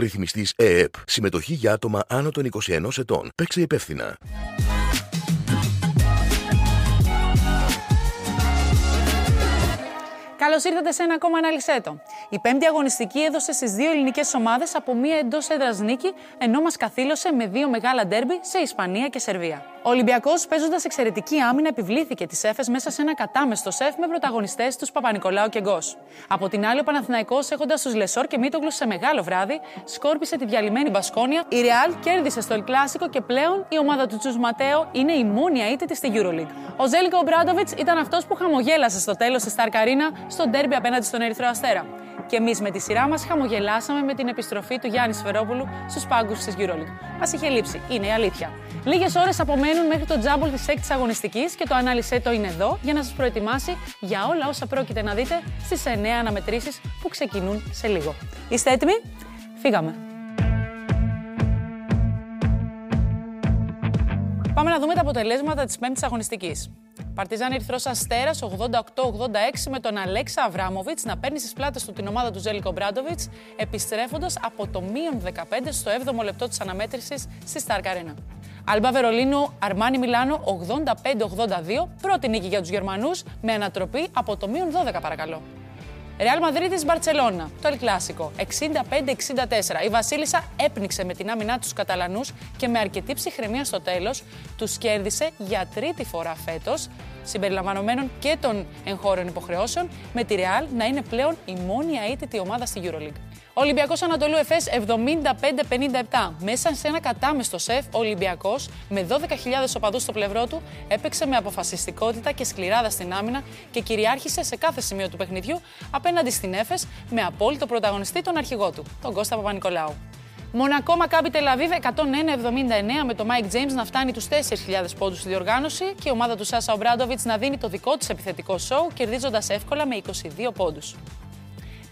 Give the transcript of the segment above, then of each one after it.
Ρυθμιστής ΕΕΠ. Συμμετοχή για άτομα άνω των 21 ετών. Παίξε υπεύθυνα. Καλώς ήρθατε σε ένα ακόμα αναλυσέτο. Η πέμπτη αγωνιστική έδωσε στις δύο ελληνικές ομάδες από μία εντός έδρας νίκη, ενώ μας καθήλωσε με δύο μεγάλα ντέρμπι σε Ισπανία και Σερβία. Ο Ολυμπιακός, παίζοντας εξαιρετική άμυνα, επιβλήθηκε τις έφε μέσα σε ένα κατάμεστο σεφ με πρωταγωνιστές τους Παπα-Νικολάου και Γκος. Από την άλλη, ο Παναθηναϊκός, έχοντας τους Λεσόρ και Μίτογλου σε μεγάλο βράδυ, σκόρπισε τη διαλυμένη Μπασκόνια. Η Ρεάλ κέρδισε στο Ελ Κλάσικο και πλέον η ομάδα του Τσους Ματέο είναι η μόνη αήττητη στη Euroleague. Ο Ζέλικο Ομπράντοβιτς ήταν αυτός που χαμογέλασε στο τέλος της Stark Arena στο ντέρμπι απέναντι στον Ερυθρό Αστέρα. Και εμείς με τη σειρά μας χαμογελάσαμε με την επιστροφή του Γιάννη Σφερόπουλου στους πάγκους της Euroleague. Μας είχε λείψει, είναι η αλήθεια. Λίγες ώρες απομένουν μέχρι το τζάμπολ της έκτης αγωνιστικής και το ανάλυσε το είναι εδώ για να σας προετοιμάσει για όλα όσα πρόκειται να δείτε στις 9 αναμετρήσεις που ξεκινούν σε λίγο. Είστε έτοιμοι; Φύγαμε. Πάμε να δούμε τα αποτελέσματα της πέμπτης αγωνιστικής. Παρτιζάν Ερυθρό Αστέρας 88-86 με τον Αλέξα Αβράμοβιτς να παίρνει στις πλάτες του την ομάδα του Ζέλικο Μπράντοβιτς, επιστρέφοντας από το μείον 15 στο 7ο λεπτό της αναμέτρησης στη Σταρκαρένα. Αλμπα Βερολίνου, Αρμάνι Μιλάνο 85-82, πρώτη νίκη για τους Γερμανούς με ανατροπή από το μείον 12 παρακαλώ. Ρεάλ Μαδρίτη Μπαρσελόνα, το Ελκλάσικο, 65-64. Η Βασίλισσα έπνιξε με την άμυνά τους Καταλανούς και με αρκετή ψυχραιμία στο τέλος τους κέρδισε για τρίτη φορά φέτος, συμπεριλαμβανομένων και των εγχώριων υποχρεώσεων, με τη Ρεάλ να είναι πλέον η μόνη αίτητη ομάδα στη Euroleague. Ολυμπιακός Ανατολού Εφές 75-57. Μέσα σε ένα κατάμεστο σεφ, ο Ολυμπιακός με 12.000 οπαδούς στο πλευρό του έπαιξε με αποφασιστικότητα και σκληράδα στην άμυνα και κυριάρχησε σε κάθε σημείο του παιχνιδιού απέναντι στην Εφέ με απόλυτο πρωταγωνιστή τον αρχηγό του, τον Κώστα Παπα-Νικολάου. Μονακό Μακάμπι Τελαβίβ 101-79 με το Mike James να φτάνει τους 4.000 πόντους στη διοργάνωση και η ομάδα του Σάσα Ομπράντοβιτς να δίνει το δικό της επιθετικό σοου, κερδίζοντας εύκολα με 22 πόντους.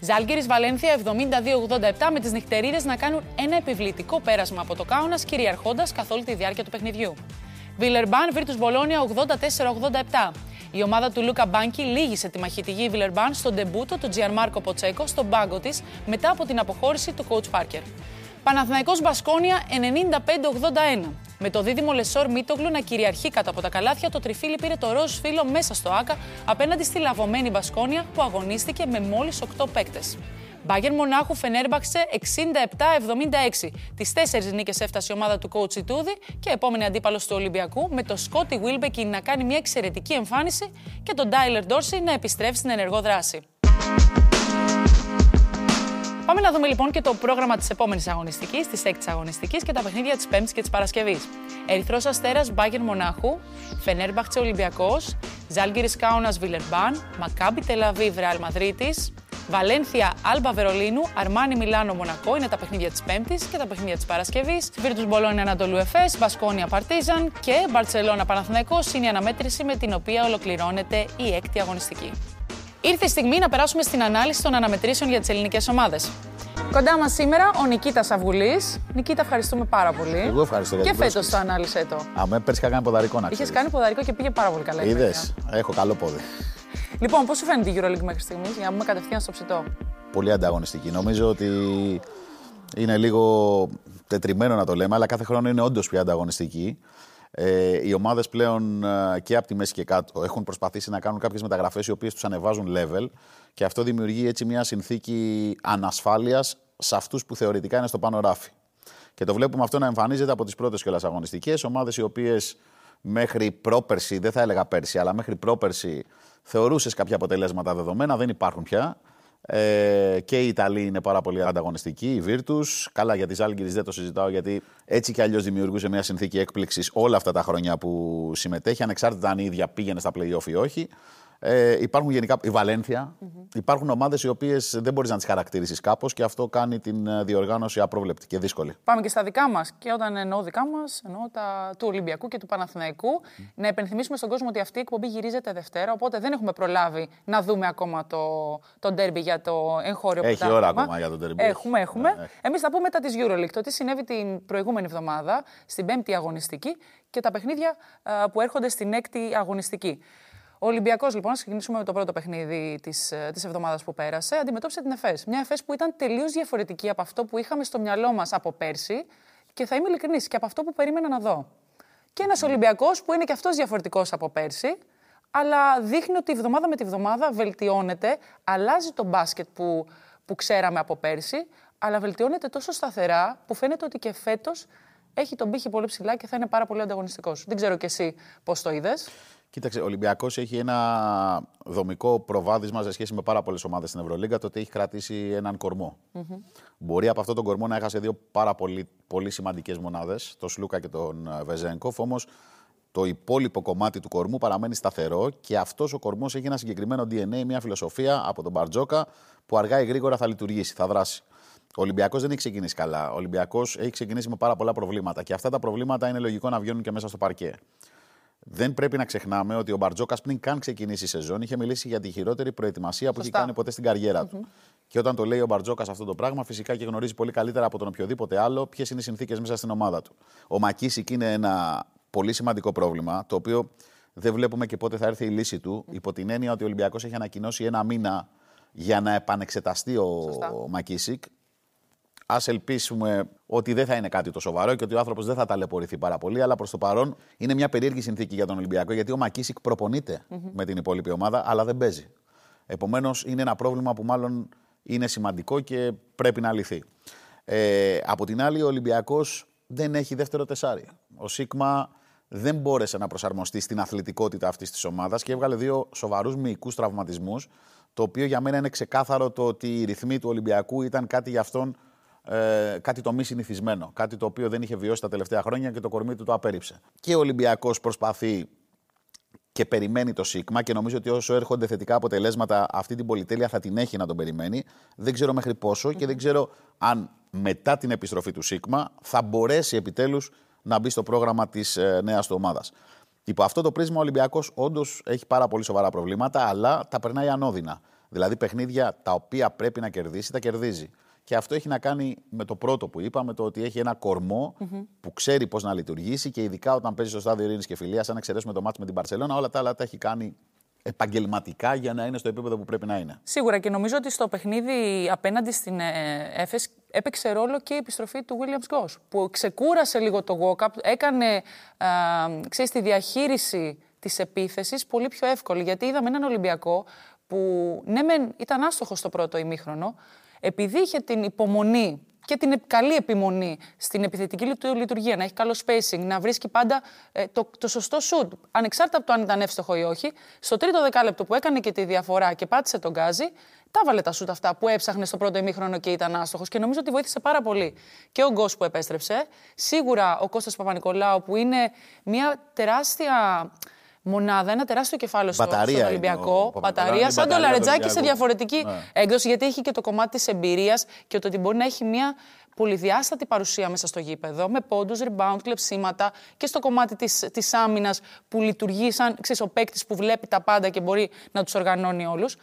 Ζάλγκερη Βαλένθια 72-87 με τις νυχτερίδες να κάνουν ένα επιβλητικό πέρασμα από το κάουνας, κυριαρχώντας καθ' όλη τη διάρκεια του παιχνιδιού. Βιλερμπάν Βίρτους Μπολόνια 84-87. Η ομάδα του Λούκα Μπάνκι λύγησε τη μαχητική Βιλερμπάν στον ντεμπούτο του Τζιανμάρκο Ποτσέκο στον πάγκο της μετά από την αποχώρηση του coach Πάρκερ. Παναθηναϊκός Μπασκόνια 95-81. Με το δίδυμο Λεσόρ Μίτογλου να κυριαρχεί κάτω από τα καλάθια, το τριφύλι πήρε το ροζ φύλλο μέσα στο ΟΑΚΑ απέναντι στη λαβωμένη Μπασκόνια που αγωνίστηκε με μόλις 8 παίκτες. Μπάγερν Μονάχου Φενέρμπαχτσε 67-76. Τις τέσσερις νίκες έφτασε η ομάδα του coach Ιτούδη και επόμενη αντίπαλος του Ολυμπιακού με το Σκότι Βίλμπεκι να κάνει μια εξαιρετική εμφάνιση και τον Ντάιλερ Ντόρσι να επιστρέψει στην ενεργό δράση. Πάμε να δούμε λοιπόν και το πρόγραμμα της επόμενης αγωνιστικής, της έκτης αγωνιστικής και τα παιχνίδια της Πέμπτης και της Παρασκευής. Ερυθρός Αστέρας Μπάγκερ Μονάχου, Φενέρμπαχτσε Ολυμπιακός, Ζάλγκυρης Κάουνα Βιλερμπάν, Μακάμπι Τελαβίβ Ρεάλ Μαδρίτης, Βαλένθια Άλμπα Βερολίνου, Αρμάνι Μιλάνο Μονακό είναι τα παιχνίδια της Πέμπτης και τα παιχνίδια της Παρασκευής. Βίρτους Μπολόνια Ανατολού Εφές, Μπασκόνια Παρτίζαν και Μπαρσελόνα Παναθηναϊκός είναι η αναμέτρηση με την οποία ολοκληρώνεται η έκτη αγωνιστική. Ήρθε η στιγμή να περάσουμε στην ανάλυση των αναμετρήσεων για τις ελληνικές ομάδες. Κοντά μας σήμερα ο Νικήτας Αυγουλής. Νικήτα, ευχαριστούμε πάρα πολύ. Εγώ ευχαριστώ για Και την φέτος πρόσκληση. το ανάλυσε το. Αμέ, πέρσι είχα κάνει ποδαρικό να Είχες ξέρεις. κάνει ποδαρικό και πήγε πάρα πολύ καλά. η Είδες. χρονιά. Έχω καλό πόδι. Λοιπόν, πώς σου φαίνεται η Euroleague μέχρι στιγμής, για να μπούμε κατευθείαν στο ψητό; Πολύ ανταγωνιστική. Νομίζω ότι είναι λίγο τετριμένο να το λέμε, αλλά κάθε χρόνο είναι όντως πιο ανταγωνιστική. Ε, οι ομάδες πλέον ε, και από τη μέση και κάτω έχουν προσπαθήσει να κάνουν κάποιες μεταγραφές οι οποίες τους ανεβάζουν level και αυτό δημιουργεί έτσι μια συνθήκη ανασφάλειας σε αυτούς που θεωρητικά είναι στο πάνω ράφι. Και το βλέπουμε αυτό να εμφανίζεται από τις πρώτες κιόλας αγωνιστικές. Ομάδες οι οποίες μέχρι πρόπερση, δεν θα έλεγα πέρσι, αλλά μέχρι πρόπερση θεωρούσες κάποια αποτελέσματα δεδομένα, δεν υπάρχουν πια. Ε, και οι Ιταλοί είναι πάρα πολύ ανταγωνιστικοί, οι Βίρτου. Καλά, για τις Άλγηρε δεν το συζητάω, γιατί έτσι κι αλλιώς δημιουργούσε μια συνθήκη έκπληξης όλα αυτά τα χρόνια που συμμετέχει, ανεξάρτητα αν η ίδια πήγαινε στα playoff ή όχι. Ε, υπάρχουν γενικά. Η βαλενθια Υπάρχουν ομάδες οι οποίες δεν μπορείς να τις χαρακτηρίσεις κάπως και αυτό κάνει την ε, διοργάνωση απρόβλεπτη και δύσκολη. Πάμε και στα δικά μας. Και όταν εννοώ δικά μας, εννοώ τα του Ολυμπιακού και του Παναθηναϊκού. Να υπενθυμίσουμε στον κόσμο ότι αυτή η εκπομπή γυρίζεται Δευτέρα, οπότε δεν έχουμε προλάβει να δούμε ακόμα το, το ντέρμπι για το εγχώριο Έχει πρωτάθλημα. ώρα ακόμα για το ντέρμπι. Έχουμε, έχουμε. Ναι, έχει. Εμείς θα πούμε μετά της Euroleague, το τι συνέβη την προηγούμενη εβδομάδα, στην πέμπτη αγωνιστική και τα παιχνίδια α, που έρχονται στην έκτη αγωνιστική. Ο Ολυμπιακός, λοιπόν, να ξεκινήσουμε με το πρώτο παιχνίδι της της ε, εβδομάδας που πέρασε, αντιμετώπισε την ΕΦΕΣ. Μια ΕΦΕΣ που ήταν τελείως διαφορετική από αυτό που είχαμε στο μυαλό μας από πέρσι και θα είμαι ειλικρινής και από αυτό που περίμενα να δω. Και ένας Ολυμπιακός που είναι και αυτός διαφορετικός από πέρσι, αλλά δείχνει ότι η εβδομάδα με τη βδομάδα βελτιώνεται, αλλάζει το μπάσκετ που, που ξέραμε από πέρσι, αλλά βελτιώνεται τόσο σταθερά που φαίνεται ότι και φέτος έχει τον πύχη πολύ ψηλά και θα είναι πάρα πολύ ανταγωνιστικός. Δεν ξέρω κι εσύ πώς το είδες. Κοίταξε, ο Ολυμπιακός έχει ένα δομικό προβάδισμα σε σχέση με πάρα πολλές ομάδες στην Ευρωλίγκα, το ότι έχει κρατήσει έναν κορμό. Mm-hmm. Μπορεί από αυτόν τον κορμό να έχασε δύο πάρα πολύ, πολύ σημαντικές μονάδες, τον Σλούκα και τον ε, Βεζέγκοφ. Όμως το υπόλοιπο κομμάτι του κορμού παραμένει σταθερό και αυτός ο κορμός έχει ένα συγκεκριμένο DNA, μια φιλοσοφία από τον Μπαρτζόκα που αργά ή γρήγορα θα λειτουργήσει, θα δράσει. Ο Ολυμπιακός δεν έχει ξεκινήσει καλά. Ο Ολυμπιακός έχει ξεκινήσει με πάρα πολλά προβλήματα και αυτά τα προβλήματα είναι λογικό να βγαίνουν και μέσα στο παρκέ. Δεν πρέπει να ξεχνάμε ότι ο Μπαρτζόκας πριν καν ξεκινήσει η σεζόν είχε μιλήσει για τη χειρότερη προετοιμασία που έχει κάνει ποτέ στην καριέρα του. Και όταν το λέει ο Μπαρτζόκας αυτό το πράγμα, φυσικά και γνωρίζει πολύ καλύτερα από τον οποιοδήποτε άλλο ποιες είναι οι συνθήκες μέσα στην ομάδα του. Ο Μακίσικ είναι ένα πολύ σημαντικό πρόβλημα, το οποίο δεν βλέπουμε και πότε θα έρθει η λύση του, υπό την έννοια ότι ο Ολυμπιακός έχει ανακοινώσει ένα μήνα για να επανεξεταστεί ο, ο Μακίσικ. Α ελπίσουμε ότι δεν θα είναι κάτι το σοβαρό και ότι ο άνθρωπος δεν θα ταλαιπωρηθεί πάρα πολύ. Αλλά προς το παρόν είναι μια περίεργη συνθήκη για τον Ολυμπιακό, γιατί ο Μακίσικ με την υπόλοιπη ομάδα, αλλά δεν παίζει. Επομένως, είναι ένα πρόβλημα που μάλλον είναι σημαντικό και πρέπει να λυθεί. Ε, από την άλλη, ο Ολυμπιακός δεν έχει δεύτερο τεσάρι. Ο Σίγμα δεν μπόρεσε να προσαρμοστεί στην αθλητικότητα αυτής της ομάδας και έβγαλε δύο σοβαρούς μυϊκούς τραυματισμούς. Το οποίο για μένα είναι ξεκάθαρο το ότι οι ρυθμοί του Ολυμπιακού ήταν κάτι για αυτόν ε, κάτι το μη συνηθισμένο. Κάτι το οποίο δεν είχε βιώσει τα τελευταία χρόνια και το κορμί του το απέρριψε. Και ο Ολυμπιακός προσπαθεί και περιμένει το ΣΥΚΜΑ και νομίζω ότι όσο έρχονται θετικά αποτελέσματα αυτή την πολυτέλεια θα την έχει να τον περιμένει. Δεν ξέρω μέχρι πόσο και δεν ξέρω αν μετά την επιστροφή του ΣΥΚΜΑ θα μπορέσει επιτέλους να μπει στο πρόγραμμα της ε, νέας του ομάδας. Υπό αυτό το πρίσμα ο Ολυμπιακός όντως έχει πάρα πολύ σοβαρά προβλήματα αλλά τα περνάει ανώδυνα. Δηλαδή παιχνίδια τα οποία πρέπει να κερδίσει τα κερδίζει. Και αυτό έχει να κάνει με το πρώτο που είπαμε, το ότι έχει ένα που ξέρει πώς να λειτουργήσει και ειδικά όταν παίζει στο στάδιο ειρήνης και φιλίας, αν εξαιρέσουμε το μάτι με την Παρσελώνα, όλα τα άλλα τα έχει κάνει επαγγελματικά για να είναι στο επίπεδο που πρέπει να είναι. Σίγουρα και νομίζω ότι στο παιχνίδι απέναντι στην ΕΦΕΣ έπαιξε ρόλο και η επιστροφή του Williams Goss που ξεκούρασε λίγο το walk-up, έκανε ξέρεις, τη διαχείριση της επίθεσης πολύ πιο εύκολη γιατί είδαμε έναν Ολυμπιακό που ναι μεν ήταν άστοχο στο πρώτο ημίχρονο επειδή είχε την υπομονή και την καλή επιμονή στην επιθετική του λειτουργία, να έχει καλό spacing, να βρίσκει πάντα ε, το, το σωστό σουτ, ανεξάρτητα από το αν ήταν εύστοχο ή όχι, στο τρίτο δεκάλεπτο που έκανε και τη διαφορά και πάτησε τον γκάζι, τα βάλε τα σουτ αυτά που έψαχνε στο πρώτο ημίχρονο και ήταν άστοχος. Και νομίζω ότι βοήθησε πάρα πολύ και ο Γκος που επέστρεψε. Σίγουρα ο Κώστας Παπα-Νικολάου που είναι μια τεράστια μονάδα, ένα τεράστιο κεφάλαιο στο, στον Ολυμπιακό. μπαταρία, σαν το Λαρετζάκι σε διαφορετική ναι. έκδοση, γιατί έχει και το κομμάτι της εμπειρίας και το ότι μπορεί να έχει μια πολυδιάστατη παρουσία μέσα στο γήπεδο, με πόντους, rebound, κλεψίματα και στο κομμάτι της της άμυνας που λειτουργεί σαν ξέρεις, ο παίκτης που βλέπει τα πάντα και μπορεί να τους οργανώνει όλους.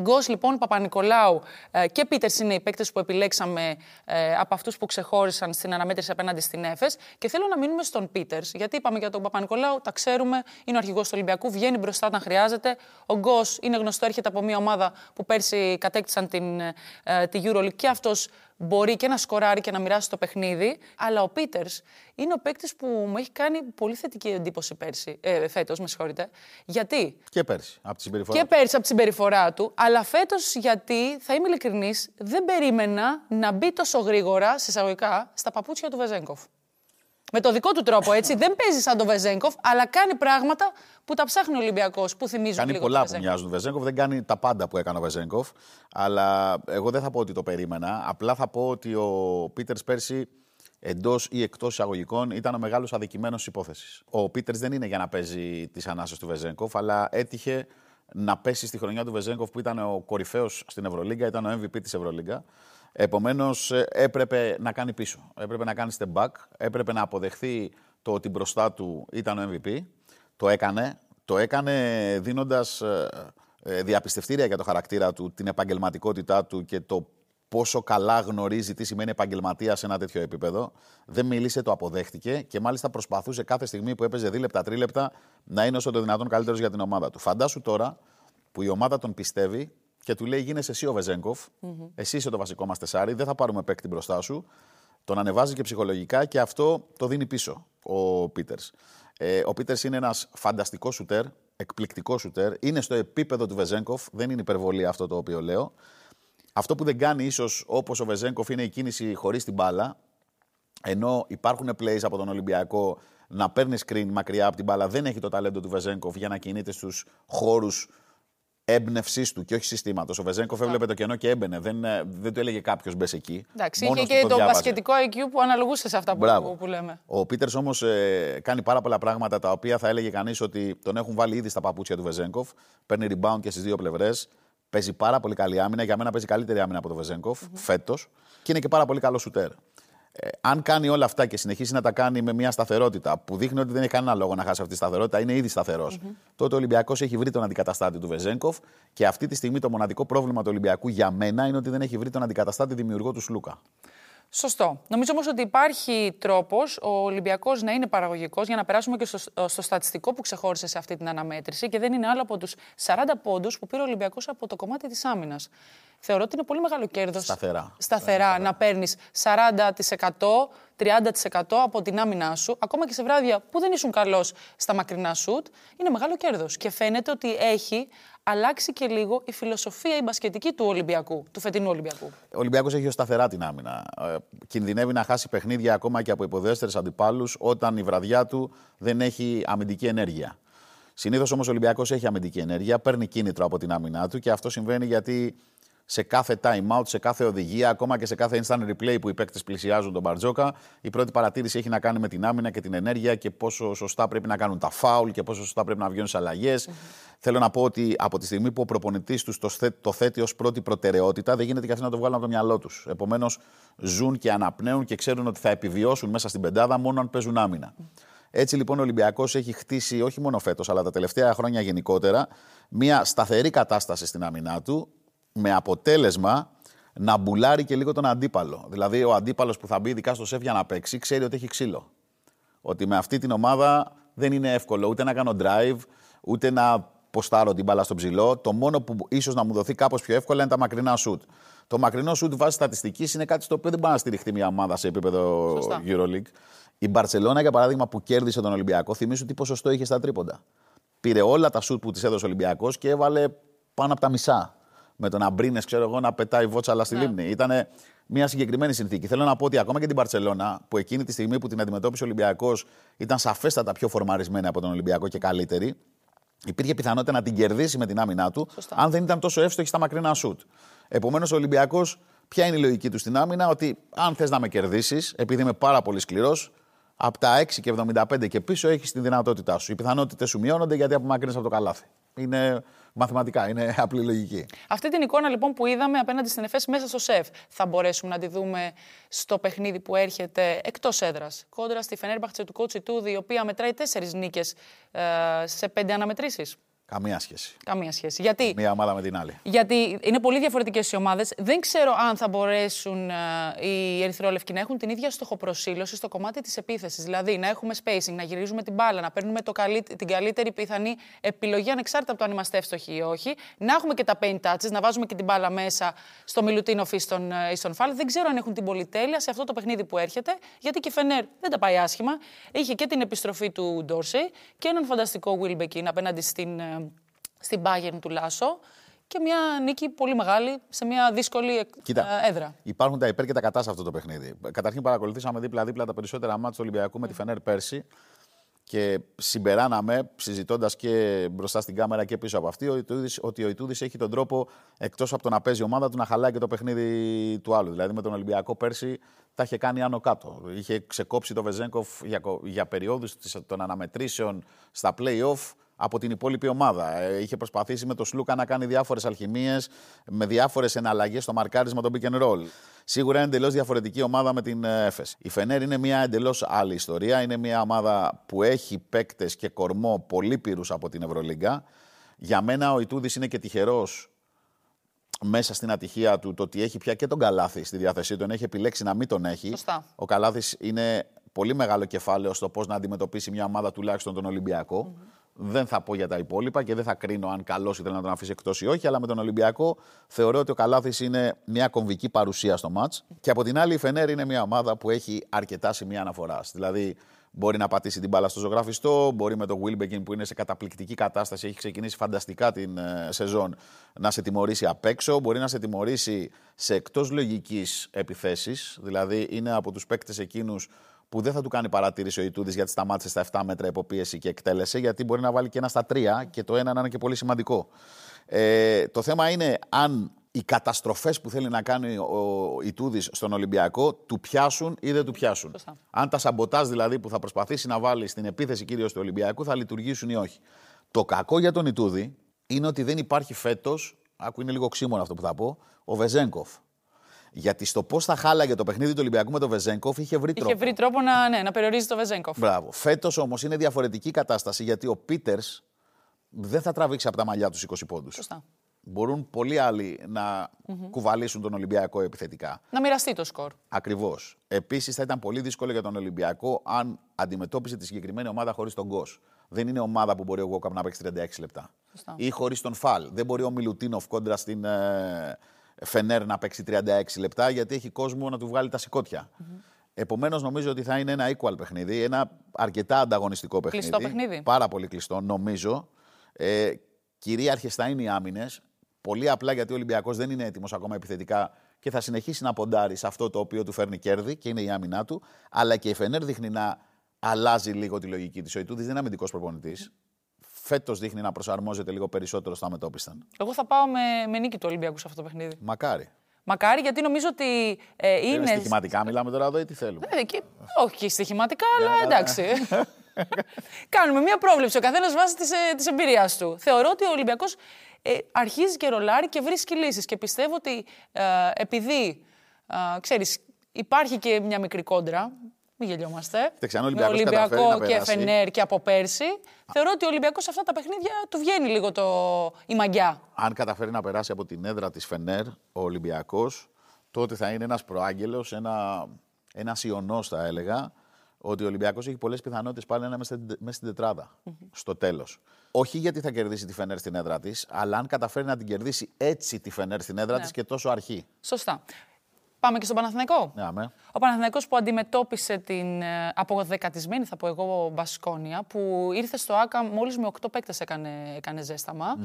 Γκος λοιπόν, Παπα-Νικολάου ε, και Πίτερς είναι οι παίκτες που επιλέξαμε ε, από αυτούς που ξεχώρισαν στην αναμέτρηση απέναντι στην ΕΦΕΣ. Και θέλω να μείνουμε στον Πίτερς, γιατί είπαμε για τον Παπα-Νικολάου, τα ξέρουμε, είναι ο αρχηγός του Ολυμπιακού, βγαίνει μπροστά όταν χρειάζεται. Ο Γκος είναι γνωστό, έρχεται από μια ομάδα που πέρσι κατέκτησαν την, ε, τη EuroLeague και αυτός μπορεί και να σκοράρει και να μοιράσει το παιχνίδι. Αλλά ο Πίτερς είναι ο παίκτης που μου έχει κάνει πολύ θετική εντύπωση πέρσι, ε, φέτος, με συγχωρείτε. Γιατί; Και πέρσι, από τη συμπεριφορά Και πέρσι, από τη συμπεριφορά του. Αλλά φέτος, γιατί, θα είμαι ειλικρινής, δεν περίμενα να μπει τόσο γρήγορα, σε εισαγωγικά, στα παπούτσια του Βεζέγκοφ. Με το δικό του τρόπο, έτσι. δεν παίζει σαν τον Βεζέγκοφ, αλλά κάνει πράγματα που τα ψάχνει ο Ολυμπιακός, που θυμίζουν κάνει λίγο πολλά που μοιάζουν τον Βεζέγκοφ. Δεν κάνει τα πάντα που έκανε ο Βεζέγκοφ. Αλλά εγώ δεν θα πω ότι το περίμενα. Απλά θα πω ότι ο Πίτερς πέρσι εντός ή εκτός εισαγωγικών ήταν ο μεγάλος αδικημένος υπόθεσης. Ο Πίτερς δεν είναι για να παίζει τις ανάσες του Βεζέγκοφ, αλλά έτυχε να πέσει στη χρονιά του Βεζέγκοφ που ήταν ο κορυφαίος στην Ευρωλίγκα, ήταν ο MVP της Ευρωλίγκα. Επομένως, ε, έπρεπε να κάνει πίσω. Έπρεπε να κάνει step back. Έπρεπε να αποδεχθεί το ότι μπροστά του ήταν ο MVP. Το έκανε. Το έκανε δίνοντας ε, ε, διαπιστευτήρια για το χαρακτήρα του, την επαγγελματικότητά του και το πόσο καλά γνωρίζει τι σημαίνει επαγγελματία σε ένα τέτοιο επίπεδο. Δεν μίλησε, το αποδέχτηκε και μάλιστα προσπαθούσε κάθε στιγμή που έπαιζε δίλεπτα, τρίλεπτα να είναι όσο το δυνατόν καλύτερος για την ομάδα του. Φαντάσου τώρα που η ομάδα τον πιστεύει και του λέει: Γίνεσαι εσύ ο βεζενκοφ εσύ είσαι το βασικό μας τεσάρι, δεν θα πάρουμε παίκτη μπροστά σου. Τον ανεβάζει και ψυχολογικά και αυτό το δίνει πίσω ο Πίτερς. Ε, ο Πίτερς είναι ένας φανταστικός σουτέρ, εκπληκτικός σουτέρ. Είναι στο επίπεδο του Βεζέγκοφ, δεν είναι υπερβολή αυτό το οποίο λέω. Αυτό που δεν κάνει ίσως όπως ο Βεζέγκοφ είναι η κίνηση χωρίς την μπάλα. Ενώ υπάρχουν plays από τον Ολυμπιακό να παίρνει screen μακριά από την μπάλα. Δεν έχει το ταλέντο του Βεζέγκοφ για να κινείται στους χώρους έμπνευσής του και όχι συστήματος. Ο Βεζέγκοφ έβλεπε το κενό και έμπαινε. Δεν, ε, δεν το έλεγε κάποιος μπες εκεί. Εντάξει, είχε και το, το μπασκετικό IQ που αναλογούσε σε αυτά που, που, λέμε. Ο Πίτερς όμως ε, κάνει πάρα πολλά πράγματα τα οποία θα έλεγε κανείς ότι τον έχουν βάλει ήδη στα παπούτσια του Βεζέγκοφ. Παίρνει rebound και στις δύο πλευρές. Παίζει πάρα πολύ καλή άμυνα. Για μένα παίζει καλύτερη άμυνα από τον Βεζέγκοφ mm-hmm. φέτος. Και είναι και πάρα πολύ καλό σουτέρ. Ε, αν κάνει όλα αυτά και συνεχίσει να τα κάνει με μια σταθερότητα που δείχνει ότι δεν έχει κανένα λόγο να χάσει αυτή τη σταθερότητα, είναι ήδη σταθερός, mm-hmm. τότε ο Ολυμπιακός έχει βρει τον αντικαταστάτη του Βεζέγκοφ και αυτή τη στιγμή το μοναδικό πρόβλημα του Ολυμπιακού για μένα είναι ότι δεν έχει βρει τον αντικαταστάτη δημιουργό του Σλούκα. Σωστό. Νομίζω όμως ότι υπάρχει τρόπος ο Ολυμπιακός να είναι παραγωγικός για να περάσουμε και στο, στο στατιστικό που ξεχώρισε σε αυτή την αναμέτρηση και δεν είναι άλλο από τους 40 πόντους που πήρε ο Ολυμπιακός από το κομμάτι της άμυνας. Θεωρώ ότι είναι πολύ μεγάλο κέρδος. Σταθερά. Σταθερά να παίρνεις 40%, 30% από την άμυνά σου, ακόμα και σε βράδια που δεν ήσουν καλός στα μακρινά σουτ, είναι μεγάλο κέρδος. Και φαίνεται ότι έχει αλλάξει και λίγο η φιλοσοφία η μπασκετική του Ολυμπιακού, του φετινού Ολυμπιακού. Ο Ολυμπιακός έχει ως σταθερά την άμυνα. Ε, κινδυνεύει να χάσει παιχνίδια ακόμα και από υποδέστερες αντιπάλους όταν η βραδιά του δεν έχει αμυντική ενέργεια. Συνήθως όμως ο Ολυμπιακός έχει αμυντική ενέργεια, παίρνει κίνητρο από την άμυνά του και αυτό συμβαίνει γιατί σε κάθε time out, σε κάθε οδηγία, ακόμα και σε κάθε instant replay που οι παίκτες πλησιάζουν τον Μπαρτζόκα. Η πρώτη παρατήρηση έχει να κάνει με την άμυνα και την ενέργεια και πόσο σωστά πρέπει να κάνουν τα φάουλ και πόσο σωστά πρέπει να βγαίνουν σε αλλαγές. Θέλω να πω ότι από τη στιγμή που ο προπονητής τους το, το θέτει ως πρώτη προτεραιότητα, δεν γίνεται και αυτοί να το βγάλουν από το μυαλό τους. Επομένως, ζουν και αναπνέουν και ξέρουν ότι θα επιβιώσουν μέσα στην πεντάδα μόνο αν παίζουν άμυνα. Έτσι λοιπόν ο Ολυμπιακός έχει χτίσει όχι μόνο φέτος, αλλά τα τελευταία χρόνια γενικότερα μια σταθερή κατάσταση στην άμυνά του, με αποτέλεσμα να μπουλάρει και λίγο τον αντίπαλο. Δηλαδή, ο αντίπαλος που θα μπει ειδικά στο σεφ για να παίξει, ξέρει ότι έχει ξύλο. Ότι με αυτή την ομάδα δεν είναι εύκολο ούτε να κάνω drive, ούτε να ποστάρω την μπάλα στο ψηλό. Το μόνο που ίσως να μου δοθεί κάπως πιο εύκολα είναι τα μακρινά σουτ. Το μακρινό σουτ βάσει στατιστικής είναι κάτι στο οποίο δεν μπορεί να στηριχτεί μια ομάδα σε επίπεδο Σωστά. EuroLeague. Η Μπαρσελόνα, για παράδειγμα, που κέρδισε τον Ολυμπιακό, θυμίσου τι ποσοστό είχε στα τρίποντα. Πήρε όλα τα σουτ που της έδωσε ο Ολυμπιακός και έβαλε πάνω από τα μισά με τον Αμπρίνε, ξέρω εγώ, να πετάει βότσαλα στη ναι. λίμνη. Ήταν μια συγκεκριμένη συνθήκη. Θέλω να πω ότι ακόμα και την Παρσελώνα, που εκείνη τη στιγμή που την αντιμετώπισε ο Ολυμπιακός ήταν σαφέστατα πιο φορμαρισμένη από τον Ολυμπιακό και καλύτερη, υπήρχε πιθανότητα να την κερδίσει με την άμυνά του, Σωστά. αν δεν ήταν τόσο εύστοχη στα μακρινά σουτ. Επομένως, ο Ολυμπιακός, ποια είναι η λογική του στην άμυνα, ότι αν θες να με κερδίσεις, επειδή είμαι πάρα πολύ σκληρός, από τα 6 και 75 και πίσω έχεις τη δυνατότητά σου. Οι πιθανότητες σου μειώνονται γιατί απομακρύνει από το καλάθι. Είναι μαθηματικά, είναι απλή λογική. Αυτή την εικόνα λοιπόν που είδαμε απέναντι στην ΕΦΕΣ μέσα στο ΣΕΦ, θα μπορέσουμε να τη δούμε στο παιχνίδι που έρχεται εκτός έδρας. Κόντρα στη Φενέρμπαχτσε του Κότσι Τούδη, η οποία μετράει τέσσερις νίκες ε, σε πέντε αναμετρήσεις. Καμία σχέση. Καμία σχέση. Γιατί, Μία ομάδα με την άλλη. Γιατί είναι πολύ διαφορετικές οι ομάδες. Δεν ξέρω αν θα μπορέσουν uh, οι Ερυθρόλευκοι να έχουν την ίδια στοχοπροσύλωση στο κομμάτι της επίθεσης. Δηλαδή να έχουμε spacing, να γυρίζουμε την μπάλα, να παίρνουμε το καλύ... την καλύτερη πιθανή επιλογή ανεξάρτητα από το αν είμαστε εύστοχοι ή όχι. Να έχουμε και τα paint touches, να βάζουμε και την μπάλα μέσα στο Μιλουτίνοφ ή στον, ή στον Φάλ. Δεν ξέρω αν έχουν την πολυτέλεια σε αυτό το παιχνίδι που έρχεται, γιατί και η Φενέρ δεν τα πάει άσχημα. Είχε και την επιστροφή του Ντόρσεϊ και έναν φανταστικό Wilbekin απέναντι στην στην Bayern του Λάσο και μια νίκη πολύ μεγάλη σε μια δύσκολη Κοίτα, έδρα. Υπάρχουν τα υπέρ και τα κατά σε αυτό το παιχνίδι. Καταρχήν παρακολουθήσαμε δίπλα-δίπλα τα περισσότερα μάτια του Ολυμπιακού με τη Φενέρ πέρσι και συμπεράναμε, συζητώντας και μπροστά στην κάμερα και πίσω από αυτή, ότι ο Ιτούδης έχει τον τρόπο εκτός από το να παίζει η ομάδα του να χαλάει και το παιχνίδι του άλλου. Δηλαδή με τον Ολυμπιακό πέρσι τα είχε κάνει άνω κάτω. Είχε ξεκόψει το Βεζέγκοφ για, για περιόδους των αναμετρήσεων στα play-off από την υπόλοιπη ομάδα. Ε, είχε προσπαθήσει με τον Σλούκα να κάνει διάφορες αλχημίες, με διάφορες εναλλαγές στο μαρκάρισμα των pick and roll. Σίγουρα είναι εντελώς διαφορετική ομάδα με την ΕΦΕΣ. Η Φενέρ είναι μια εντελώς άλλη ιστορία. Είναι μια ομάδα που έχει παίκτες και κορμό πολύ πύρου από την Ευρωλίγκα. Για μένα ο Ιτούδης είναι και τυχερός μέσα στην ατυχία του το ότι έχει πια και τον Καλάθι στη διάθεσή του, έχει επιλέξει να μην τον έχει. Σωστά. Ο Καλάθι είναι πολύ μεγάλο κεφάλαιο στο πώς να αντιμετωπίσει μια ομάδα τουλάχιστον τον Ολυμπιακό. Δεν θα πω για τα υπόλοιπα και δεν θα κρίνω αν καλός ήθελε να τον αφήσει εκτός ή όχι, αλλά με τον Ολυμπιακό θεωρώ ότι ο Καλάθι είναι μια κομβική παρουσία στο μάτς. Και από την άλλη, η Φενέρ είναι μια ομάδα που έχει αρκετά σημεία αναφοράς. Δηλαδή, Μπορεί να πατήσει την μπάλα στο ζωγραφιστό, μπορεί με τον Wilbekin που είναι σε καταπληκτική κατάσταση, έχει ξεκινήσει φανταστικά την ε, σεζόν, να σε τιμωρήσει απ' έξω. Μπορεί να σε τιμωρήσει σε εκτός λογικής επιθέσεις. Δηλαδή είναι από τους παίκτες εκείνους που δεν θα του κάνει παρατήρηση ο Ιτούδης γιατί σταμάτησε στα 7 μέτρα υποπίεση και εκτέλεσε, γιατί μπορεί να βάλει και ένα στα 3 και το ένα να είναι και πολύ σημαντικό. Ε, το θέμα είναι αν οι καταστροφές που θέλει να κάνει ο Ιτούδης στον Ολυμπιακό του πιάσουν ή δεν του πιάσουν. Σωστά. Αν τα σαμποτάζ δηλαδή που θα προσπαθήσει να βάλει στην επίθεση κυρίως του Ολυμπιακού θα λειτουργήσουν ή όχι. Το κακό για τον Ιτούδη είναι ότι δεν υπάρχει φέτος, άκου είναι λίγο ξύμωνο αυτό που θα πω, ο Βεζέγκοφ. Γιατί στο πώς θα χάλαγε το παιχνίδι του Ολυμπιακού με τον Βεζέγκοφ είχε βρει τρόπο. Είχε βρει τρόπο να, ναι, να περιορίζει το Βεζέγκοφ. Μπράβο. Φέτος όμως είναι διαφορετική κατάσταση γιατί ο Πίτερς δεν θα τραβήξει από τα μαλλιά τους 20 πόντους. Σωστά. Μπορούν πολλοί άλλοι να κουβαλήσουν τον Ολυμπιακό επιθετικά. Να μοιραστεί το σκορ. Ακριβώς. Επίσης, θα ήταν πολύ δύσκολο για τον Ολυμπιακό αν αντιμετώπισε τη συγκεκριμένη ομάδα χωρίς τον Γκος. Δεν είναι ομάδα που μπορεί ο Γκόκαμ να παίξει 36 λεπτά. Σωστά. Ή χωρίς τον Φαλ. Δεν μπορεί ο Μιλουτίνοφ κόντρα στην ε, Φενέρ να παίξει 36 λεπτά γιατί έχει κόσμο να του βγάλει τα σηκώτια. Επομένως, νομίζω ότι θα είναι ένα equal παιχνίδι, ένα αρκετά ανταγωνιστικό παιχνίδι. Κλειστό παιχνίδι. Πάρα πολύ κλειστό, νομίζω. Ε, Κυρίαρχες θα είναι οι άμυνες. Πολύ απλά γιατί ο Ολυμπιακός δεν είναι έτοιμος ακόμα επιθετικά και θα συνεχίσει να ποντάρει σε αυτό το οποίο του φέρνει κέρδη και είναι η άμυνά του. Αλλά και η Φενέρ δείχνει να αλλάζει λίγο τη λογική της. Ο Ιτούδης δεν είναι αμυντικός προπονητής. Φέτος δείχνει να προσαρμόζεται λίγο περισσότερο στα μετόπισταν. Εγώ θα πάω με, με νίκη του Ολυμπιακού σε αυτό το παιχνίδι. Μακάρι. Μακάρι, γιατί νομίζω ότι ε, Είναι είναι. στοιχηματικά, μιλάμε τώρα εδώ ή τι θέλουμε; Ε, και- όχι και στοιχηματικά, αλλά εντάξει. Κάνουμε μία πρόβλεψη. Ο καθένας βάσει τη της εμπειρία του. Θεωρώ ότι ο Ολυμπιακός ε, αρχίζει και ρολάρει και βρίσκει λύσεις. Και πιστεύω ότι ε, επειδή ε, ξέρεις, υπάρχει και μια μικρή κόντρα. Μην γελιόμαστε; Κοίταξε, αν ο με Ολυμπιακός καταφέρει Ολυμπιακό να και περάσει. Φενέρ και από πέρσι. Θεωρώ ότι ο Ολυμπιακός σε αυτά τα παιχνίδια του βγαίνει λίγο το, η μαγιά. Αν καταφέρει να περάσει από την έδρα της Φενέρ ο Ολυμπιακός, τότε θα είναι ένας προάγγελος, ένα ένας ιονός θα έλεγα, ότι ο Ολυμπιακός έχει πολλές πιθανότητες πάλι να είναι μέσα στην- μέσα στην τετράδα στο τέλος. Όχι γιατί θα κερδίσει τη Φενέρ στην έδρα της, αλλά αν καταφέρει να την κερδίσει έτσι τη Φενέρ στην έδρα Ναι. της της και τόσο αρχή. Σωστά. Πάμε και στον Παναθηναϊκό. Ναι, αμέ. Ο Παναθηναϊκός που αντιμετώπισε την ε, αποδεκατισμένη, θα πω εγώ, Μπασκόνια, που ήρθε στο ΆΚΑ μόλις με 8 παίκτες έκανε, έκανε ζέσταμα.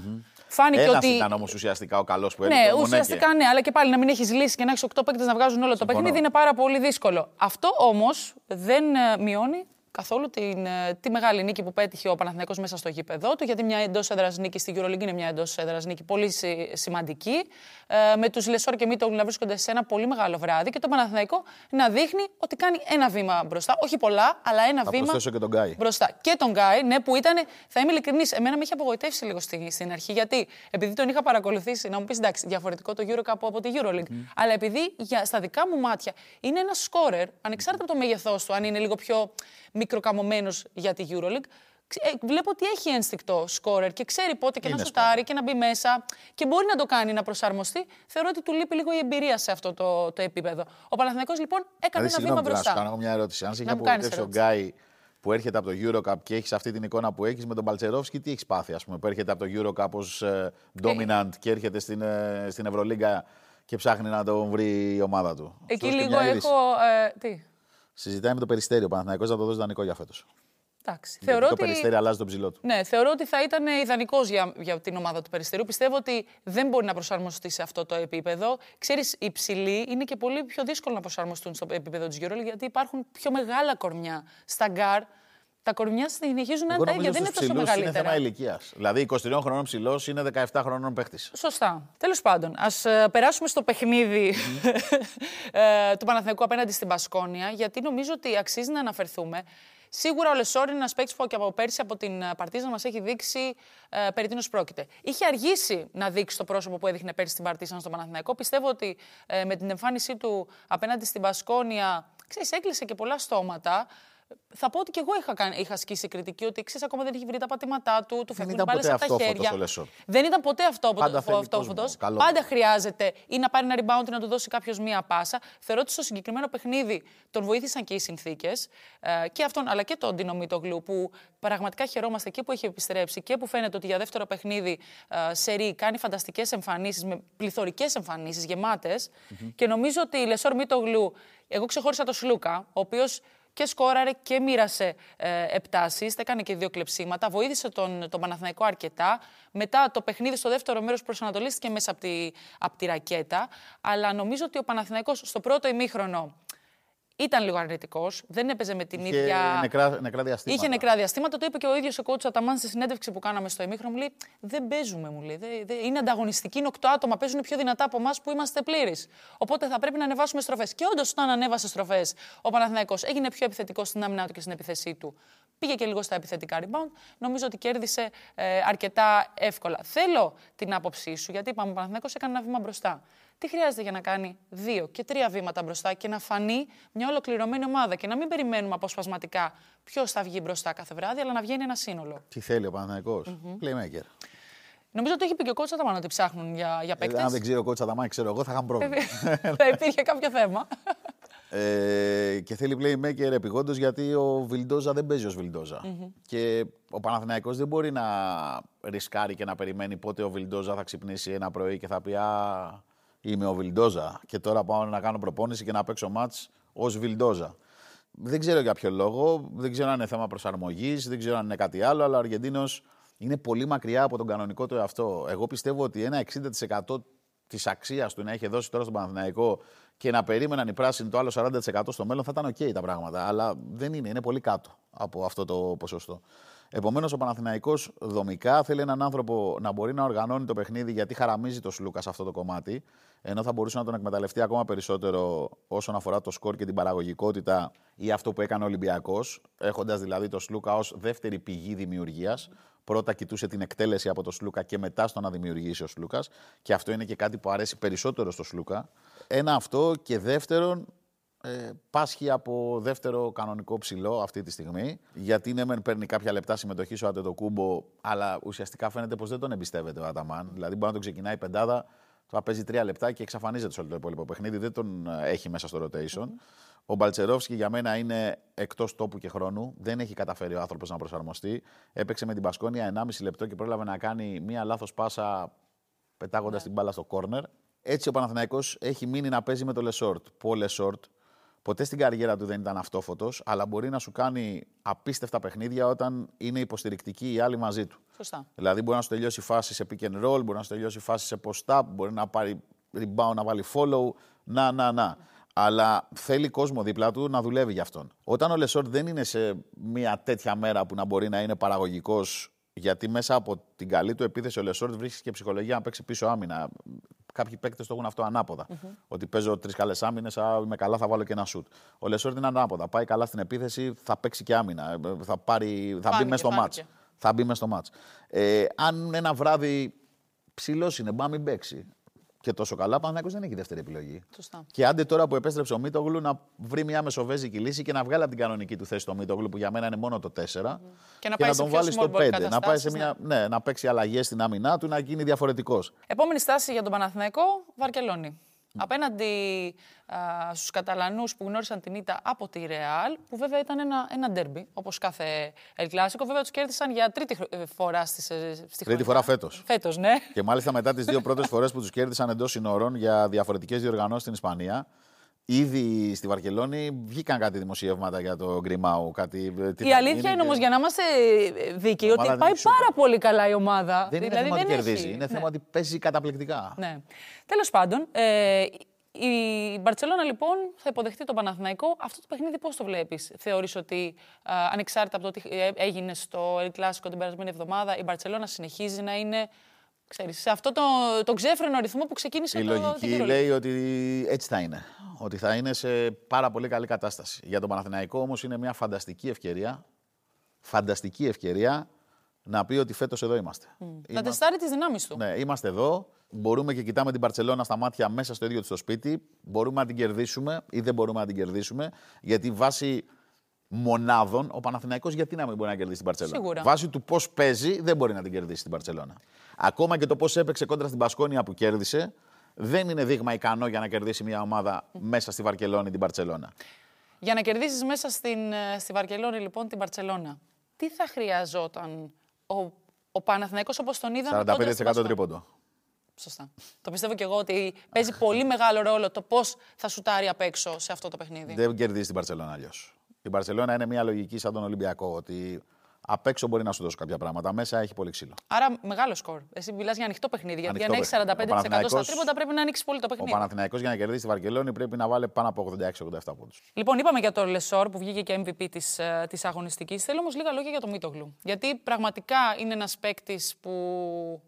Φάνηκε Ένας ότι... ήταν όμως ουσιαστικά ο καλός που Ναι, έλειπε. ο ουσιαστικά Μονέκε. ναι, αλλά και πάλι να μην έχεις λύσει και να έχεις 8 παίκτες να βγάζουν όλο το Συμφωνώ. παιχνίδι είναι πάρα πολύ δύσκολο. Αυτό όμως δεν ε, μειώνει καθόλου την, ε, τη μεγάλη νίκη που πέτυχε ο Παναθηναϊκός μέσα στο γήπεδό του, γιατί μια εντός έδρας νίκη στη Euroleague είναι μια εντός έδρας νίκη πολύ συ- σημαντική. Ε, με τους Λεσόρ και Μίτογλου να βρίσκονται σε ένα πολύ μεγάλο βράδυ και το Παναθηναϊκό να δείχνει ότι κάνει ένα βήμα μπροστά. Όχι πολλά, αλλά ένα Θα βήμα προσθέσω και τον Γκάι. μπροστά. Και τον Γκάι, ναι, που ήταν, θα είμαι ειλικρινής, εμένα με είχε απογοητεύσει λίγο στην, στην αρχή. Γιατί επειδή τον είχα παρακολουθήσει, να μου πεις εντάξει, διαφορετικό το Euro Cup από τη Euroleague. Αλλά επειδή για, στα δικά μου μάτια είναι ένας σκόρερ, ανεξάρτητα από το μέγεθός του, αν είναι λίγο πιο μικροκαμωμένος για τη Euroleague. ξε- ε, Βλέπω ότι έχει ένστικτο σκόρερ και ξέρει πότε και να Είναι σουτάρει και να μπει μέσα και μπορεί να το κάνει να προσαρμοστεί. Θεωρώ ότι του λείπει λίγο η εμπειρία σε αυτό το, το επίπεδο. Ο Παναθηναϊκός λοιπόν έκανε Δηλαδή, ένα βήμα συγγνώμη, τώρα, να σου μπροστά. κάνω εγώ μια ερώτηση. Αν σε έχει Να μου κάνεις απογοητεύσει ο Γκάι που έρχεται από το Eurocup και έχεις αυτή την εικόνα που έχεις με τον Παλτσερόφσκι, τι έχεις πάθει, ας πούμε, που έρχεται από το Eurocup ως ε, dominant και έρχεται στην, ε, στην Ευρωλίγκα και ψάχνει να τον βρει η ομάδα του. Εκεί Σου δώσω και λίγο μια είδηση. έχω. Ε, τι; Συζητάει με το Περιστέριο ο Παναθηναϊκός να το δώσει δανεικό για φέτος. Εντάξει. Θεωρώ το ότι, Περιστέριο αλλάζει τον ψηλό του. ναι, θεωρώ ότι θα ήταν ιδανικός για, για την ομάδα του Περιστερίου. Πιστεύω ότι δεν μπορεί να προσαρμοστεί σε αυτό το επίπεδο. Ξέρεις, οι ψηλοί είναι και πολύ πιο δύσκολο να προσαρμοστούν στο επίπεδο της Euroleague γιατί υπάρχουν πιο μεγάλα κορμιά. Στα γκάρ, τα κορμιά συνεχίζουν να Εγώ είναι τα ίδια, νομίζω δεν στους είναι τόσο ψηλούς είναι μεγαλύτερα. θέμα ηλικίας. Δηλαδή 23 χρονών ψηλός είναι 17 χρονών παίχτης. Σωστά. Τέλος πάντων, ας περάσουμε στο παιχνίδι ε, του Παναθηναϊκού απέναντι στην Μπασκόνια, γιατί νομίζω ότι αξίζει να αναφερθούμε. Σίγουρα ο Λεσόρ είναι ένας παίκτης που και από πέρσι από την ε, Παρτιζάν μας έχει δείξει ε, περί τίνος πρόκειται. Είχε αργήσει να δείξει το πρόσωπο που έδειχνε πέρσι στην Παρτιζάν στον Παναθηναϊκό. Πιστεύω ότι ε, με την εμφάνισή του απέναντι στην Μπασκόνια, ξέρεις, έκλεισε και πολλά στόματα. Θα πω ότι και εγώ είχα, κάνει, είχα ασκήσει κριτική ότι εξή ακόμα δεν έχει βρει τα πατήματά του, του φεύγουν ήταν μπάλες ποτέ από τα αυτόφωτος χέρια. ο Λεσόρ. Δεν ήταν ποτέ αυτό Πάντα θέλει αυτόφωτος. κόσμο. Καλό. Πάντα χρειάζεται ή να πάρει ένα rebound ή να του δώσει κάποιος μία πάσα. Θεωρώ ότι στο συγκεκριμένο παιχνίδι τον βοήθησαν και οι συνθήκες και αυτόν αλλά και τον Ντινομήτογλου που πραγματικά χαιρόμαστε και που έχει επιστρέψει και που φαίνεται ότι για δεύτερο παιχνίδι ε, σε ρί κάνει φανταστικές εμφανίσεις με πληθωρικές εμφανίσεις γεμάτες. Και νομίζω ότι η Λεσόρ Μήτογλου, εγώ ξεχώρισα τον Σλούκα, ο οποίος και σκόραρε και μοίρασε ε, επτάσεις, έκανε και δύο κλεψίματα, βοήθησε τον, τον Παναθηναϊκό αρκετά. Μετά το παιχνίδι στο δεύτερο μέρος προσανατολίστηκε μέσα από τη, από τη ρακέτα. Αλλά νομίζω ότι ο Παναθηναϊκός στο πρώτο ημίχρονο ήταν λίγο αρνητικός. Δεν έπαιζε με την Είχε ίδια. νεκρά, νεκρά διαστήματα. Είχε νεκρά διαστήματα. Το είπε και ο ίδιος ο coach Αταμάν στη συνέντευξη που κάναμε στο ημίχρονο. Μου λέει: Δεν παίζουμε, μου λέει. Δεν, δεν, είναι ανταγωνιστικοί, είναι οκτώ άτομα. Παίζουν πιο δυνατά από εμάς που είμαστε πλήρεις. Οπότε θα πρέπει να ανεβάσουμε στροφές. Και όντως, όταν ανέβασε στροφές, ο Παναθηναϊκός έγινε πιο επιθετικός στην άμυνά του και στην επιθεσή του. Πήγε και λίγο στα επιθετικά rebound. Νομίζω ότι κέρδισε ε, αρκετά εύκολα. Θέλω την άποψή σου, γιατί είπαμε ο Παναθηναϊκός έκανε ένα βήμα μπροστά. Τι χρειάζεται για να κάνει δύο και τρία βήματα μπροστά και να φανεί μια ολοκληρωμένη ομάδα και να μην περιμένουμε αποσπασματικά ποιος θα βγει μπροστά κάθε βράδυ, αλλά να βγαίνει ένα σύνολο. Τι θέλει ο Παναθηναϊκός. Playmaker. Νομίζω ότι έχει πει και ο κότσα Αταμάν ότι ψάχνουν για, για Ε, παίκτες. αν δεν ξέρω ο κότσα τα ξέρω εγώ, θα είχαμε πρόβλημα. θα υπήρχε κάποιο θέμα. Ε, και θέλει playmaker επιγόντως γιατί ο Βιλντόζα δεν παίζει ως βιλντοζα Και ο Παναθηναϊκός δεν μπορεί να ρισκάρει και να περιμένει πότε ο Βιλντόζα θα ξυπνήσει ένα πρωί και θα πει Α, είμαι ο Βιλντόζα. Και τώρα πάω να κάνω προπόνηση και να παίξω μάτς ως Βιλντόζα. Δεν ξέρω για ποιο λόγο, δεν ξέρω αν είναι θέμα προσαρμογής, δεν ξέρω αν είναι κάτι άλλο, αλλά ο Αργεντίνος είναι πολύ μακριά από τον κανονικό του εαυτό. Εγώ πιστεύω ότι ένα 60% της αξίας του να έχει δώσει τώρα στον Παναθηναϊκό και να περίμεναν οι πράσινοι το άλλο 40% στο μέλλον θα ήταν OK τα πράγματα. Αλλά δεν είναι, είναι πολύ κάτω από αυτό το ποσοστό. Επομένως, ο Παναθηναϊκός δομικά θέλει έναν άνθρωπο να μπορεί να οργανώνει το παιχνίδι γιατί χαραμίζει το Σλούκα σε αυτό το κομμάτι. Ενώ θα μπορούσε να τον εκμεταλλευτεί ακόμα περισσότερο όσον αφορά το σκορ και την παραγωγικότητα ή αυτό που έκανε ο Ολυμπιακός, έχοντας δηλαδή το Σλούκα ως δεύτερη πηγή δημιουργίας. Πρώτα κοιτούσε την εκτέλεση από το Σλούκα και μετά στο να δημιουργήσει ο Σλούκας. Και αυτό είναι και κάτι που αρέσει περισσότερο στο Σλούκα. Ένα αυτό και δεύτερον, ε, πάσχει από δεύτερο κανονικό ψηλό αυτή τη στιγμή. Γιατί ναι, μεν παίρνει κάποια λεπτά συμμετοχή ο Αντετοκούμπο, αλλά ουσιαστικά φαίνεται πως δεν τον εμπιστεύεται ο Αταμάν. Δηλαδή, μπορεί να τον ξεκινάει η πεντάδα, θα παίζει τρία λεπτά και εξαφανίζεται σε όλο το υπόλοιπο παιχνίδι. Δεν τον ε, έχει μέσα στο rotation. Ο Μπαλτσερόφσκι για μένα είναι εκτός τόπου και χρόνου. Δεν έχει καταφέρει ο άνθρωπος να προσαρμοστεί. Έπαιξε με την Μπασκόνια 1,5 λεπτό και πρόλαβε να κάνει μία λάθος πάσα πετάγοντας την μπάλα στο κόρνερ. Έτσι ο Παναθηναϊκός έχει μείνει να παίζει με το Λεσόρ. Που ο Λεσόρ ποτέ στην καριέρα του δεν ήταν αυτόφωτος, αλλά μπορεί να σου κάνει απίστευτα παιχνίδια όταν είναι υποστηρικτικοί οι άλλοι μαζί του. Σωστά. Δηλαδή μπορεί να σου τελειώσει φάση σε pick and roll, μπορεί να σου τελειώσει φάση σε post-up, μπορεί να πάρει rebound, να βάλει follow. Να, να, να. Αλλά θέλει κόσμο δίπλα του να δουλεύει για αυτόν. Όταν ο Λεσόρ δεν είναι σε μια τέτοια μέρα που να μπορεί να είναι παραγωγικός, γιατί μέσα από την καλή του επίθεση ο Λεσόρ βρίσκει και ψυχολογία να παίξει πίσω άμυνα. Κάποιοι παίκτες το έχουν αυτό ανάποδα. Ότι παίζω τρεις καλές άμυνες, είμαι καλά, θα βάλω και ένα σουτ. Ο Λεσόρ είναι ανάποδα. Πάει καλά στην επίθεση, θα παίξει και άμυνα. Θα, πάρει, θα μπει Φάνηκε, μέσα στο ματς. φάνηκε. Θα μπει μέσα στο ματς. Ε, αν ένα βράδυ ψηλός είναι, μπορεί να μην παίξει. Και τόσο καλά, ο Παναθηναϊκός δεν έχει δεύτερη επιλογή. Σωστά. Και άντε τώρα που επέστρεψε ο Μίτογλου να βρει μια μεσοβέζικη λύση και να βγάλει από την κανονική του θέση το Μίτογλου που για μένα είναι μόνο το 4. Και να πάει σε τον πιο βάλει στο small ball 5. Να, πάει σε καταστάσεις, μια, ναι, να παίξει αλλαγές στην άμυνά του, να γίνει διαφορετικός. Επόμενη στάση για τον Παναθηναϊκό, Βαρκελόνη. Απέναντι α, στους Καταλανούς που γνώρισαν την ήττα από τη Ρεάλ, που βέβαια ήταν ένα, ένα ντέρμπι, όπως κάθε El Clásico. Βέβαια τους κέρδισαν για τρίτη χρ- ε, φορά στις, ε, στη Τρίτη χρονιά. φορά φέτος. Φέτος, ναι. Και μάλιστα μετά τις δύο πρώτες φορές που τους κέρδισαν εντός συνόρων για διαφορετικές διοργανώσεις στην Ισπανία. Ήδη στη Βαρκελόνη βγήκαν κάτι δημοσιεύματα για το Γκριμάου. Κάτι, ε, τι Η θα αλήθεια γίνει είναι όμως και- για να είμαστε δίκαιοι ότι ομάδα δεν πάει έχει σούπερ. πάρα πολύ καλά η ομάδα. Δεν είναι δηλαδή, θέμα ότι δεν κερδίζει. έχει- Είναι ναι. θέμα ότι παίζει καταπληκτικά. Ναι. Τέλος πάντων, ε, η Μπαρσελόνα λοιπόν θα υποδεχτεί τον Παναθηναϊκό. Αυτό το παιχνίδι πώς το βλέπεις, Θεωρείς ότι α, ανεξάρτητα από το τι ε, έγινε στο El Clásico την περασμένη εβδομάδα, η Μπαρσελόνα συνεχίζει να είναι ξέρεις, σε αυτό το, το ξέφρενο ρυθμό που ξεκίνησε Η το λογική την Euroleague. λέει ότι έτσι θα είναι. Ότι θα είναι σε πάρα πολύ καλή κατάσταση. Για τον Παναθηναϊκό όμως είναι μια φανταστική ευκαιρία. Φανταστική ευκαιρία να πει ότι φέτος εδώ είμαστε. Να Είμαστε- τεστάρει τις δυνάμεις του. Ναι, είμαστε εδώ. Μπορούμε και κοιτάμε την Παρσελώνα στα μάτια μέσα στο ίδιο της το σπίτι. Μπορούμε να την κερδίσουμε ή δεν μπορούμε να την κερδίσουμε. Γιατί βάσει μονάδων, ο Παναθηναϊκός γιατί να μην μπορεί να κερδίσει την Παρσελόνα; Σίγουρα. Βάσει του πώς παίζει, δεν μπορεί να την κερδίσει την Παρσελόνα. Ακόμα και το πώς έπαιξε κόντρα στην Πασκόνια που κέρδισε, δεν είναι δείγμα ικανό για να κερδίσει μια ομάδα μέσα στη Βαρκελόνη την Παρσελόνα. Για να κερδίσεις μέσα στην, ε, στη Βαρκελόνη, λοιπόν, την Παρσελώνα, τι θα χρειαζόταν ο, ο Παναθηναϊκός όπως τον είδαμε κόντρα στην 45% Πασκόνια. τρίποντο. Σωστά. Το πιστεύω και εγώ ότι παίζει πολύ μεγάλο ρόλο το πώς θα σουτάρει απ' έξω σε αυτό το παιχνίδι. Δεν κερδίζει την Παρσελόνα αλλιώς. Η Παρσελόνα είναι μια λογική σαν τον Ολυμπιακό, ότι απ' έξω μπορεί να σου δώσει κάποια πράγματα. Μέσα έχει πολύ ξύλο. Άρα μεγάλο σκορ. Εσύ μιλάς για ανοιχτό παιχνίδι. Γιατί Ανοιχτό για να έχεις 45% παιχνίδι. Ο στα Παναθηναϊκός- τρίποτα πρέπει να ανοίξεις πολύ το Ο παιχνίδι. Παναθηναϊκός για να κερδίσει τη Βαρκελόνη πρέπει να βάλει πάνω από 86-87 πόντους. Λοιπόν, είπαμε για το Λεσόρ που βγήκε και MVP της της αγωνιστικής. Θέλω όμως λίγα λόγια για το Μίτογλου. Γιατί πραγματικά είναι ένας παίκτης που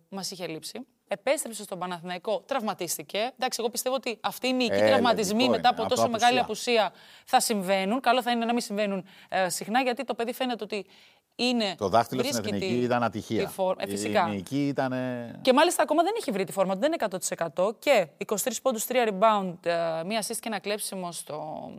μας είχε λείψει. Επέστρεψε στον Παναθηναϊκό, τραυματίστηκε. Εντάξει, εγώ πιστεύω ότι αυτοί οι μυϊκοί Ε, τραυματισμοί λογικό μετά είναι. από Από τόσο μεγάλη απουσία. απουσία θα συμβαίνουν. Καλό θα είναι να μην συμβαίνουν ε, συχνά, γιατί το παιδί φαίνεται ότι είναι. Το δάχτυλο στην βρίσκει εθνική τη- ήταν ατυχία. τη φόρ- ε, φυσικά. Η εθνική ήταν. Και μάλιστα ακόμα δεν έχει βρει τη φόρμα του, δεν είναι 100%. Και 23 πόντους, 3 rebound, ε, μία assist και ένα κλέψιμο στο,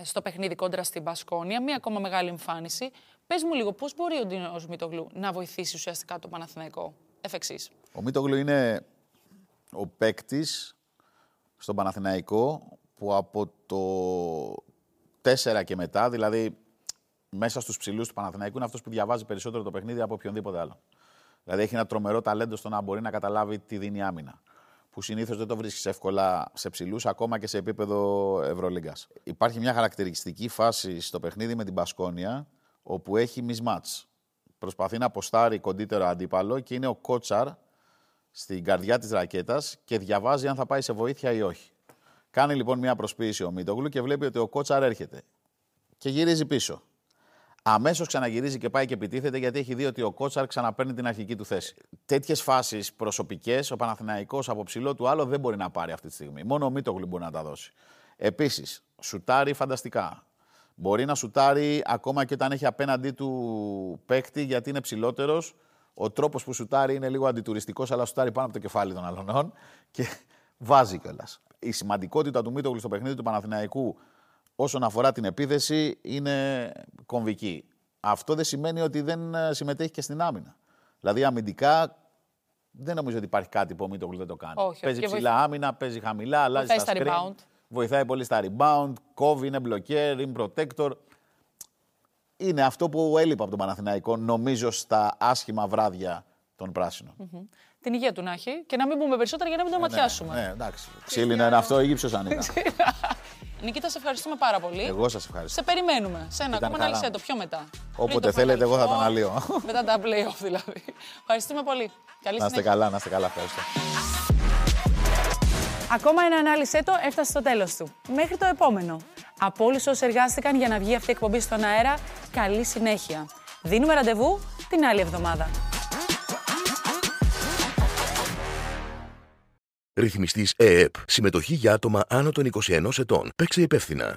ε, στο παιχνίδι κόντρα στην Μπασκόνια. Μία ακόμα μεγάλη εμφάνιση. Πες μου λίγο, πώς μπορεί ο Ντίνος Μητογλου να βοηθήσει ουσιαστικά το Παναθηναϊκό; Εφ' εξής. Ο Μίτογλου είναι ο παίκτης στον Παναθηναϊκό που από το 4 και μετά, δηλαδή μέσα στους ψηλούς του Παναθηναϊκού, είναι αυτός που διαβάζει περισσότερο το παιχνίδι από οποιονδήποτε άλλο. Δηλαδή έχει ένα τρομερό ταλέντο στο να μπορεί να καταλάβει τι δίνει άμυνα. Που συνήθως δεν το βρίσκεις εύκολα σε ψηλούς, ακόμα και σε επίπεδο Ευρωλίγκας. Υπάρχει μια χαρακτηριστική φάση στο παιχνίδι με την Πασκόνια, όπου έχει mismatch. Προσπαθεί να αποστάρει κοντύτερο αντίπαλο και είναι ο Κότσαρ στην καρδιά της ρακέτας και διαβάζει αν θα πάει σε βοήθεια ή όχι. Κάνει λοιπόν μια προσποίηση ο Μίτογλου και βλέπει ότι ο Κότσαρ έρχεται. Και γυρίζει πίσω. Αμέσως ξαναγυρίζει και πάει και επιτίθεται γιατί έχει δει ότι ο Κότσαρ ξαναπαίρνει την αρχική του θέση. Τέτοιες φάσεις προσωπικές ο Παναθηναϊκός από ψηλό του άλλο δεν μπορεί να πάρει αυτή τη στιγμή. Μόνο ο Μίτογλου μπορεί να τα δώσει. Επίσης, σουτάρει φανταστικά. Μπορεί να σουτάρει ακόμα και όταν έχει απέναντί του παίκτη γιατί είναι ψηλότερος. Ο τρόπος που σουτάρει είναι λίγο αντιτουριστικός, αλλά σουτάρει πάνω από το κεφάλι των αλωνών και βάζει κιόλας. Η σημαντικότητα του Μίτογλου στο παιχνίδι του Παναθηναϊκού όσον αφορά την επίθεση είναι κομβική. Αυτό δεν σημαίνει ότι δεν ε, συμμετέχει και στην άμυνα. Δηλαδή αμυντικά δεν νομίζω ότι υπάρχει κάτι που ο Μίτογλου δεν το κάνει. Όχι, όχι. παίζει Και ψηλά άμυνα, παίζει χαμηλά, αλλάζει Βοηθάει στα στα screen, rebound. Βοηθάει πολύ στα rebound, κόβει, είναι blocker, είναι protector. Είναι αυτό που έλειπε από τον Παναθηναϊκό, νομίζω, στα άσχημα βράδια των πράσινων. Την υγεία του να έχει και να μην πούμε περισσότερα για να μην το ματιάσουμε. Ναι, εντάξει. Ξύλινο είναι αυτό, Αίγυψος αν ήταν. Νικήτα, σε ευχαριστούμε πάρα πολύ. Εγώ σας ευχαριστώ. Σε περιμένουμε. Σε ένα Ήταν ακόμα χαρά. ανάλυσε το πιο μετά. Όποτε Πριν το θέλετε, εγώ θα Final τα Four, αναλύω. Μετά τα play-off δηλαδή. Ευχαριστούμε πολύ. Καλή Να είστε συνέχεια. καλά, να είστε καλά. Ευχαριστώ. Ακόμα ένα ανάλυσε το έφτασε στο τέλος του. Μέχρι το επόμενο. Από όλους όσοι εργάστηκαν για να βγει αυτή η εκπομπή στον αέρα, καλή συνέχεια. Δίνουμε ραντεβού την άλλη εβδομάδα. Ρυθμιστής ΕΕΠ. Συμμετοχή για άτομα άνω των 21 ετών. Παίξε υπεύθυνα.